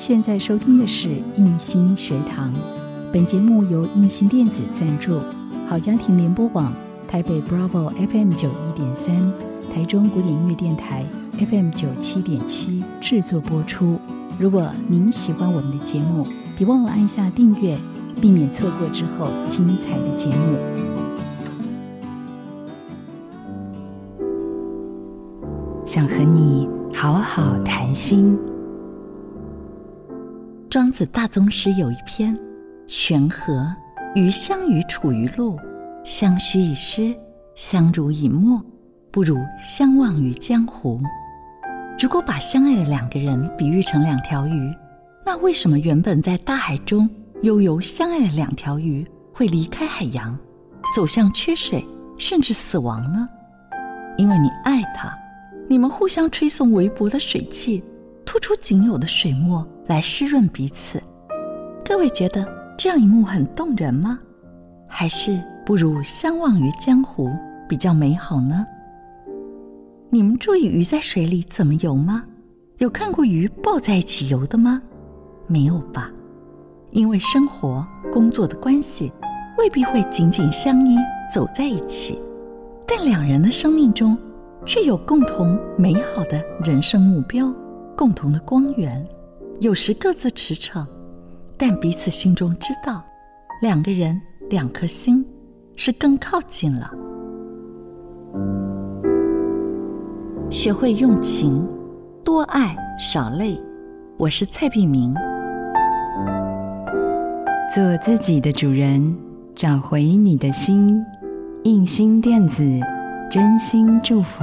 现在收听的是印心学堂，本节目由印心电子赞助，好家庭联播网台北 Bravo FM 九一点三，台中古典音乐电台 FM 九七点七制作播出。如果您喜欢我们的节目，别忘了按下订阅，避免错过之后精彩的节目。想和你好好谈心。庄子大宗师有一篇《玄和》，与相与处于路，相须以诗，相濡以沫，不如相忘于江湖。如果把相爱的两个人比喻成两条鱼，那为什么原本在大海中悠游相爱的两条鱼会离开海洋，走向缺水，甚至死亡呢？因为你爱他，你们互相吹送微薄的水汽，吐出仅有的水墨。来湿润彼此，各位觉得这样一幕很动人吗？还是不如相忘于江湖比较美好呢？你们注意鱼在水里怎么游吗？有看过鱼抱在一起游的吗？没有吧？因为生活、工作的关系，未必会紧紧相依走在一起，但两人的生命中却有共同美好的人生目标，共同的光源。有时各自驰骋，但彼此心中知道，两个人两颗心是更靠近了。学会用情，多爱少累。我是蔡碧明。做自己的主人，找回你的心。印心电子，真心祝福。